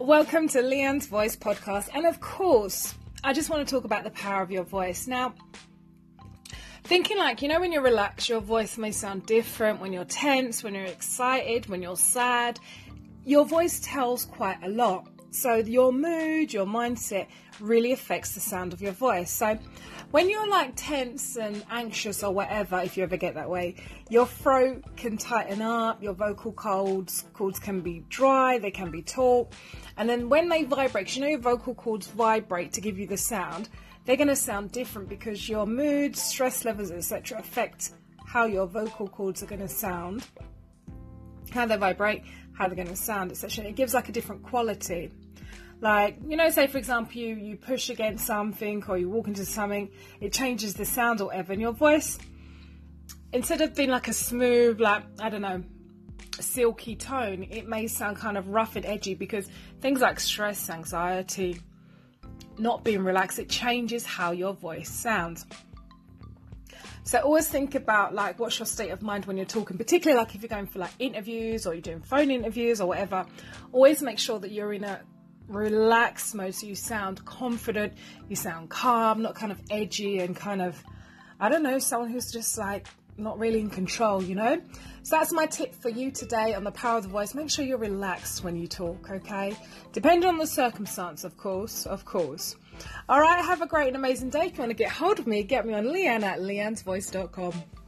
Welcome to Leanne's Voice podcast. And of course, I just want to talk about the power of your voice. Now, thinking like, you know, when you're relaxed, your voice may sound different. When you're tense, when you're excited, when you're sad, your voice tells quite a lot. So your mood, your mindset really affects the sound of your voice. So when you're like tense and anxious or whatever, if you ever get that way, your throat can tighten up, your vocal cords cords can be dry, they can be taut. And then when they vibrate, you know your vocal cords vibrate to give you the sound, they're going to sound different because your mood, stress levels, etc., affect how your vocal cords are going to sound, how they vibrate, how they're going to sound, etc. It gives like a different quality. Like, you know, say for example, you, you push against something or you walk into something, it changes the sound or whatever, and your voice, instead of being like a smooth, like, I don't know, silky tone, it may sound kind of rough and edgy because things like stress, anxiety, not being relaxed, it changes how your voice sounds. So always think about like what's your state of mind when you're talking, particularly like if you're going for like interviews or you're doing phone interviews or whatever. Always make sure that you're in a relaxed mode so you sound confident, you sound calm, not kind of edgy and kind of I don't know, someone who's just like not really in control, you know? So that's my tip for you today on the power of the voice. Make sure you're relaxed when you talk, okay? Depending on the circumstance, of course, of course. All right, have a great and amazing day. If you want to get hold of me, get me on Leanne at leannesvoice.com.